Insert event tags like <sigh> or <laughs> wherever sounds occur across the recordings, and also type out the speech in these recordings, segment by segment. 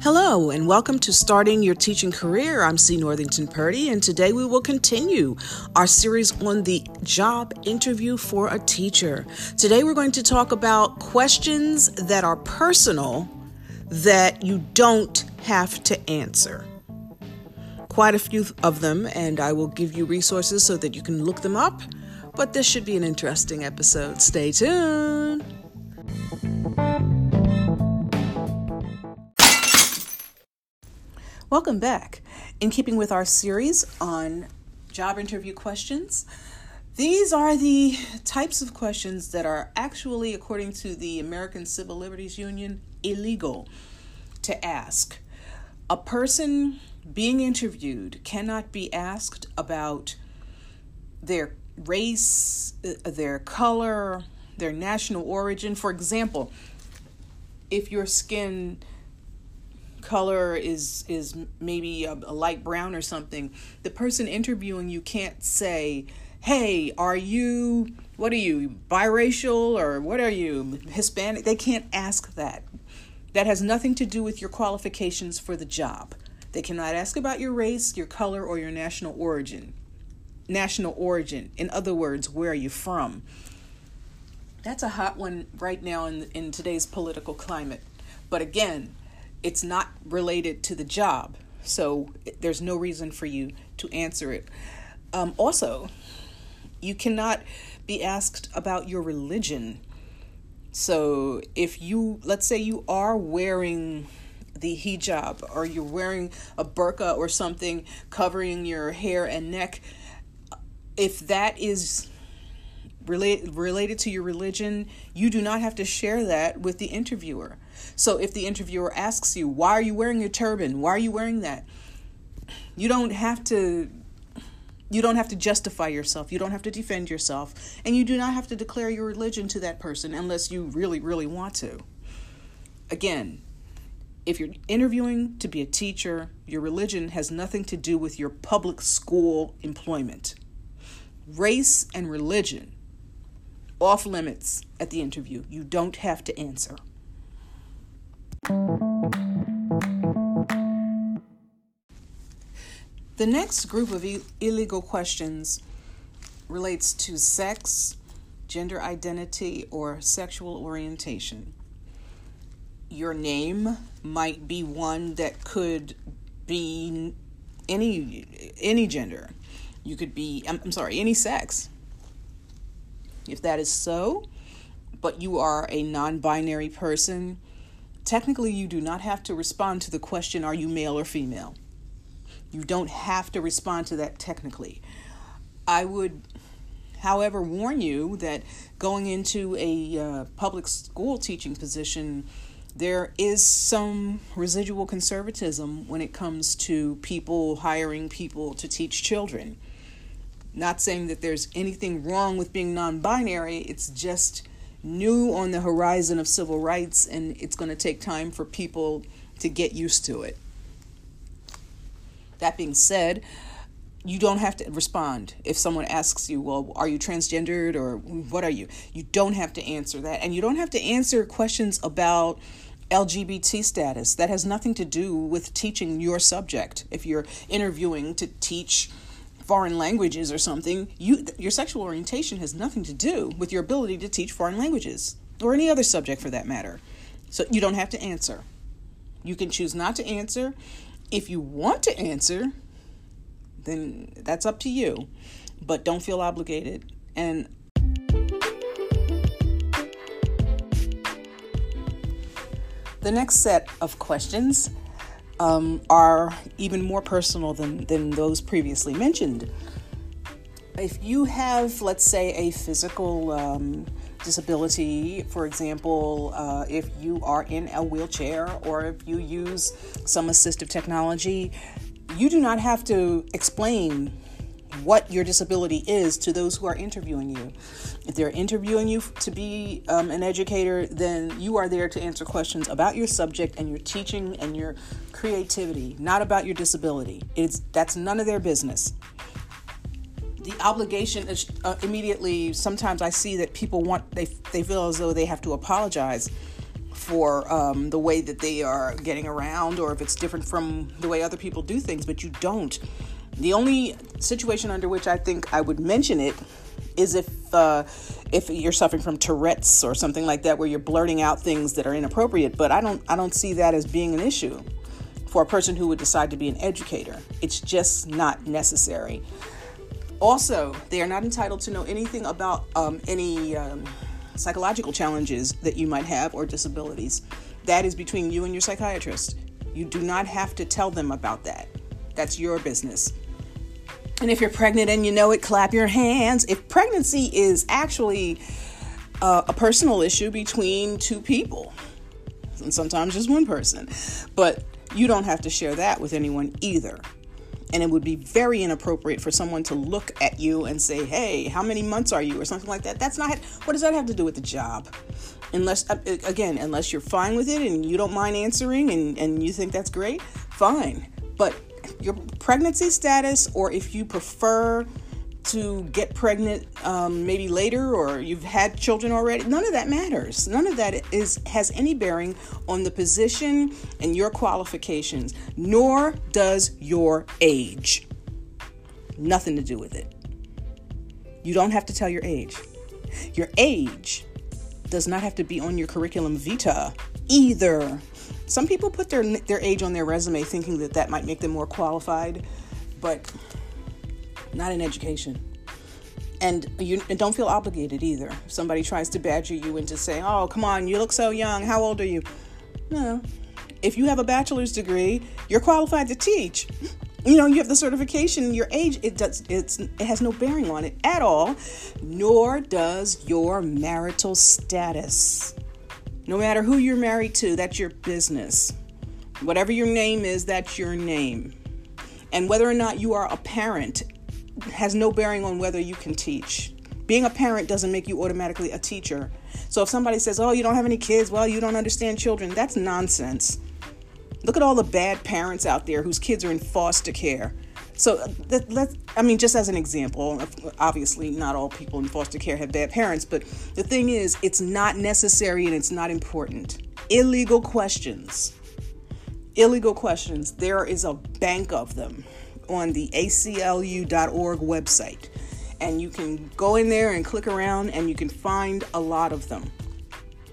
Hello, and welcome to Starting Your Teaching Career. I'm C. Northington Purdie, and today we will continue our series on the job interview for a teacher. Today we're going to talk about questions that are personal that you don't have to answer. Quite a few of them, and I will give you resources so that you can look them up. But this should be an interesting episode. Stay tuned. Welcome back. In keeping with our series on job interview questions, these are the types of questions that are actually, according to the American Civil Liberties Union, illegal to ask. A person being interviewed cannot be asked about their race, uh, their color, their national origin. For example, if your skin color is is maybe a, a, light brown or something the person interviewing you can't say hey are you what are you biracial or what are you hispanic? They can't ask that. That has nothing to do with your qualifications for the job. They cannot ask about your race your color or your national origin national origin. In other words where are you from? That's a hot one right now in in today's political climate. But again it's not related to the job. So there's no reason for you to answer it. Um, also, you cannot be asked about your religion. So if you, let's say you are wearing the hijab or you're wearing a burqa or something covering your hair and neck, if that is related related to your religion, you do not have to share that with the interviewer. So if the interviewer asks you, "Why are you wearing your turban? Why are you wearing that?" You don't have to you don't have to justify yourself. You don't have to defend yourself, and you do not have to declare your religion to that person unless you really really want to. Again, if you're interviewing to be a teacher, your religion has nothing to do with your public school employment. Race and religion off limits at the interview. You don't have to answer. The next group of illegal questions relates to sex, gender identity, or sexual orientation. Your name might be one that could be any any gender. You could be I'm, I'm sorry, any sex. If that is so, but you are a non binary person, technically you do not have to respond to the question, Are you male or female? You don't have to respond to that technically. I would, however, warn you that going into a uh, public school teaching position, there is some residual conservatism when it comes to people hiring people to teach children. Not saying that there's anything wrong with being non binary, it's just new on the horizon of civil rights, and it's going to take time for people to get used to it. That being said, you don't have to respond if someone asks you, Well, are you transgendered or what are you? You don't have to answer that. And you don't have to answer questions about LGBT status. That has nothing to do with teaching your subject. If you're interviewing to teach foreign languages or something, you your sexual orientation has nothing to do with your ability to teach foreign languages or any other subject for that matter. So you don't have to answer. You can choose not to answer. If you want to answer, then that's up to you. But don't feel obligated. And the next set of questions um, are even more personal than, than those previously mentioned. If you have, let's say, a physical um, disability, for example, uh, if you are in a wheelchair or if you use some assistive technology, you do not have to explain what your disability is to those who are interviewing you. If they're interviewing you to be um, an educator, then you are there to answer questions about your subject and your teaching and your creativity, not about your disability. It's that's none of their business. The obligation is uh, immediately. Sometimes I see that people want they they feel as though they have to apologize. for um, the way that they are getting around or if it's different from the way other people do things, but you don't. The only situation under which I think I would mention it is if uh, if you're suffering from Tourette's or something like that, where you're blurting out things that are inappropriate. But I don't I don't see that as being an issue for a person who would decide to be an educator. It's just not necessary. Also, they are not entitled to know anything about um, any um, psychological challenges that you might have or disabilities. That is between you and your psychiatrist. You do not have to tell them about that. That's your business. And if you're pregnant and you know it, clap your hands. If pregnancy is actually uh, a personal issue between two people, and sometimes just one person, but you don't have to share that with anyone either. And it would be very inappropriate for someone to look at you and say, hey, how many months are you? Or something like that. That's not, what does that have to do with the job? Unless, uh, again, unless you're fine with it and you don't mind answering and, and you think that's great, fine. But your pregnancy status, or if you prefer to get pregnant um, maybe later or you've had children already none of that matters. None of that is has any bearing on the position and your qualifications nor does your age. Nothing to do with it. You don't have to tell your age. Your age does not have to be on your curriculum vitae either some people put their their age on their resume thinking that that might make them more qualified, but not in education. And you and don't feel obligated either. If somebody tries to badger you into saying, "Oh, come on, you look so young. How old are you?" No. If you have a bachelor's degree, you're qualified to teach. You know, you have the certification, your age, it does it's it has no bearing on it at all, nor does your marital status. No matter who you're married to, that's your business. Whatever your name is, that's your name. And whether or not you are a parent has no bearing on whether you can teach. Being a parent doesn't make you automatically a teacher. So if somebody says, oh, you don't have any kids, well, you don't understand children, that's nonsense. Look at all the bad parents out there whose kids are in foster care. So let's, I mean, just as an example, obviously not all people in foster care have bad parents, but the thing is, it's not necessary and it's not important. Illegal questions. Illegal questions. There is a bank of them on the aclu.org website. And you can go in there and click around and you can find a lot of them.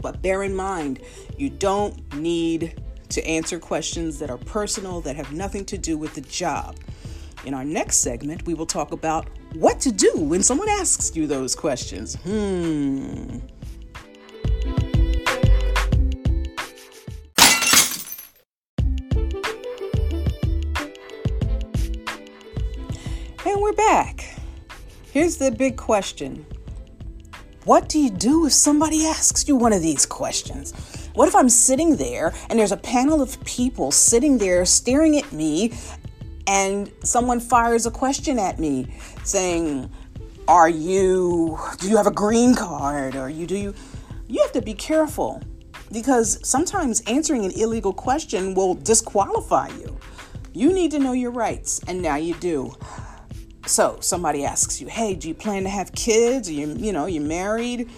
But bear in mind, you don't need to answer questions that are personal, that have nothing to do with the job. In our next segment, we will talk about what to do when someone asks you those questions. Hmm. And we're back. Here's the big question What do you do if somebody asks you one of these questions? What if I'm sitting there and there's a panel of people sitting there staring at me and someone fires a question at me saying, Are you, do you have a green card? Or you do you, you have to be careful because sometimes answering an illegal question will disqualify you. You need to know your rights, and now you do. So somebody asks you, "Hey, do you plan to have kids? Are you, you know, you're married?"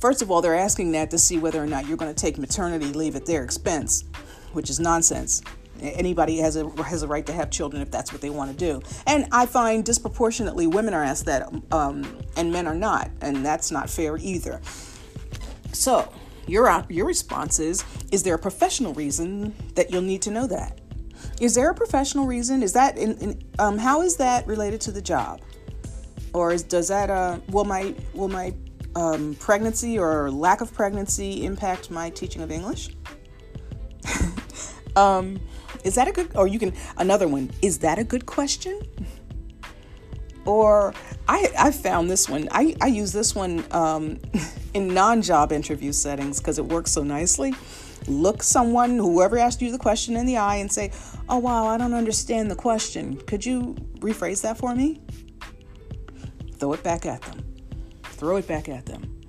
First of all, they're asking that to see whether or not you're going to take maternity leave at their expense, which is nonsense. Anybody has a has a right to have children if that's what they want to do. And I find disproportionately women are asked that, um, and men are not, and that's not fair either. So your your response is: Is there a professional reason that you'll need to know that? Is there a professional reason? Is that in, in um, how is that related to the job, or is, does that uh, will my will my um, pregnancy or lack of pregnancy impact my teaching of English? <laughs> um, is that a good, or you can, another one, is that a good question? Or I, I found this one, I, I use this one um, <laughs> in non job interview settings because it works so nicely. Look someone, whoever asked you the question, in the eye and say, Oh, wow, I don't understand the question. Could you rephrase that for me? Throw it back at them. Throw it back at them.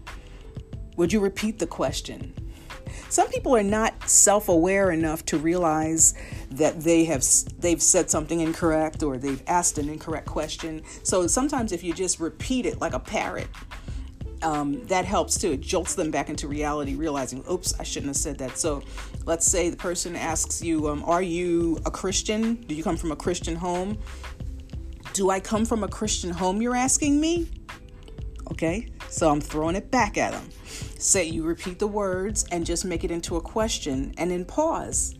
Would you repeat the question? Some people are not self-aware enough to realize that they have they've said something incorrect or they've asked an incorrect question. So sometimes if you just repeat it like a parrot, um, that helps too. It jolts them back into reality, realizing, oops, I shouldn't have said that. So let's say the person asks you, um, Are you a Christian? Do you come from a Christian home? Do I come from a Christian home, you're asking me? Okay, so I'm throwing it back at them. Say you repeat the words and just make it into a question and then pause.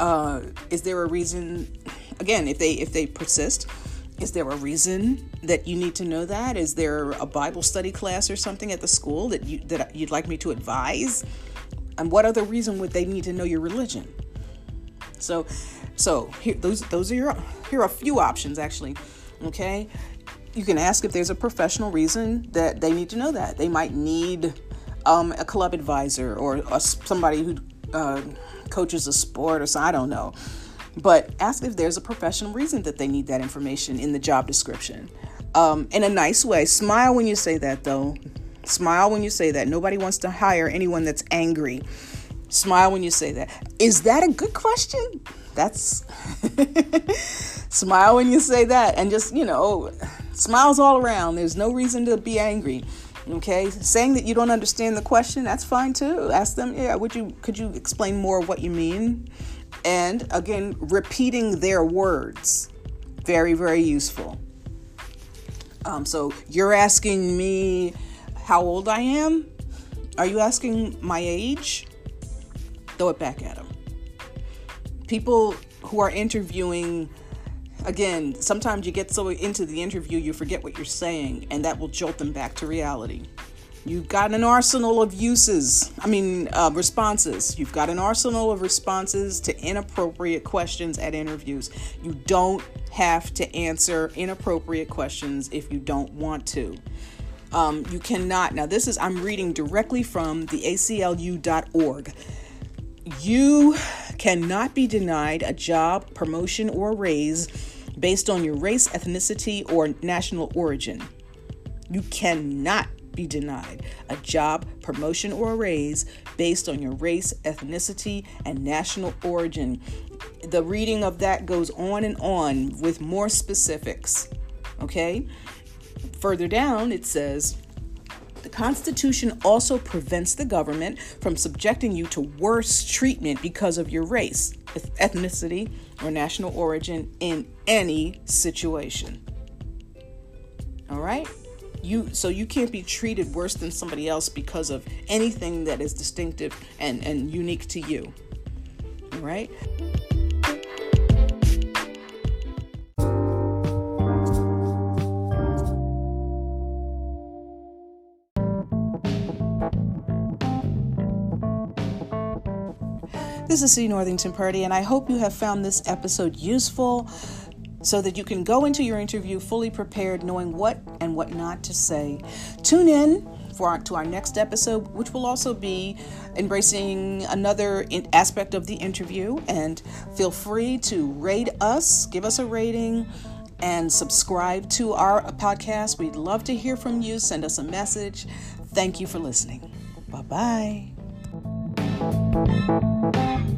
Uh, is there a reason? Again, if they if they persist, is there a reason that you need to know that? Is there a Bible study class or something at the school that you that you'd like me to advise? And what other reason would they need to know your religion? So, so here those those are your here are a few options actually. Okay, you can ask if there's a professional reason that they need to know that. They might need um, a club advisor or, or somebody who uh, coaches a sport or so. I don't know. But ask if there's a professional reason that they need that information in the job description. Um, in a nice way. Smile when you say that, though. Smile when you say that. Nobody wants to hire anyone that's angry. Smile when you say that. Is that a good question? That's. <laughs> Smile when you say that. And just, you know, smiles all around. There's no reason to be angry. Okay, saying that you don't understand the question, that's fine too. Ask them, yeah, would you could you explain more what you mean? And again, repeating their words. Very, very useful. Um, so you're asking me how old I am? Are you asking my age? Throw it back at them. People who are interviewing, again, sometimes you get so into the interview you forget what you're saying, and that will jolt them back to reality. You've got an arsenal of uses, I mean, uh, responses. You've got an arsenal of responses to inappropriate questions at interviews. You don't have to answer inappropriate questions if you don't want to. Um, you cannot, now, this is, I'm reading directly from the ACLU.org. You cannot be denied a job, promotion, or raise based on your race, ethnicity, or national origin. You cannot be denied a job, promotion, or a raise based on your race, ethnicity, and national origin. The reading of that goes on and on with more specifics. Okay? Further down, it says, the Constitution also prevents the government from subjecting you to worse treatment because of your race, ethnicity, or national origin in any situation. All right? you so you can't be treated worse than somebody else because of anything that is distinctive and and unique to you all right This is C. Northington Purdie, and I hope you have found this episode useful so that you can go into your interview fully prepared, knowing what and what not to say. Tune in for our, to our next episode, which will also be embracing another aspect of the interview. And feel free to rate us, give us a rating, and subscribe to our podcast. We'd love to hear from you. Send us a message. Thank you for listening. Bye bye.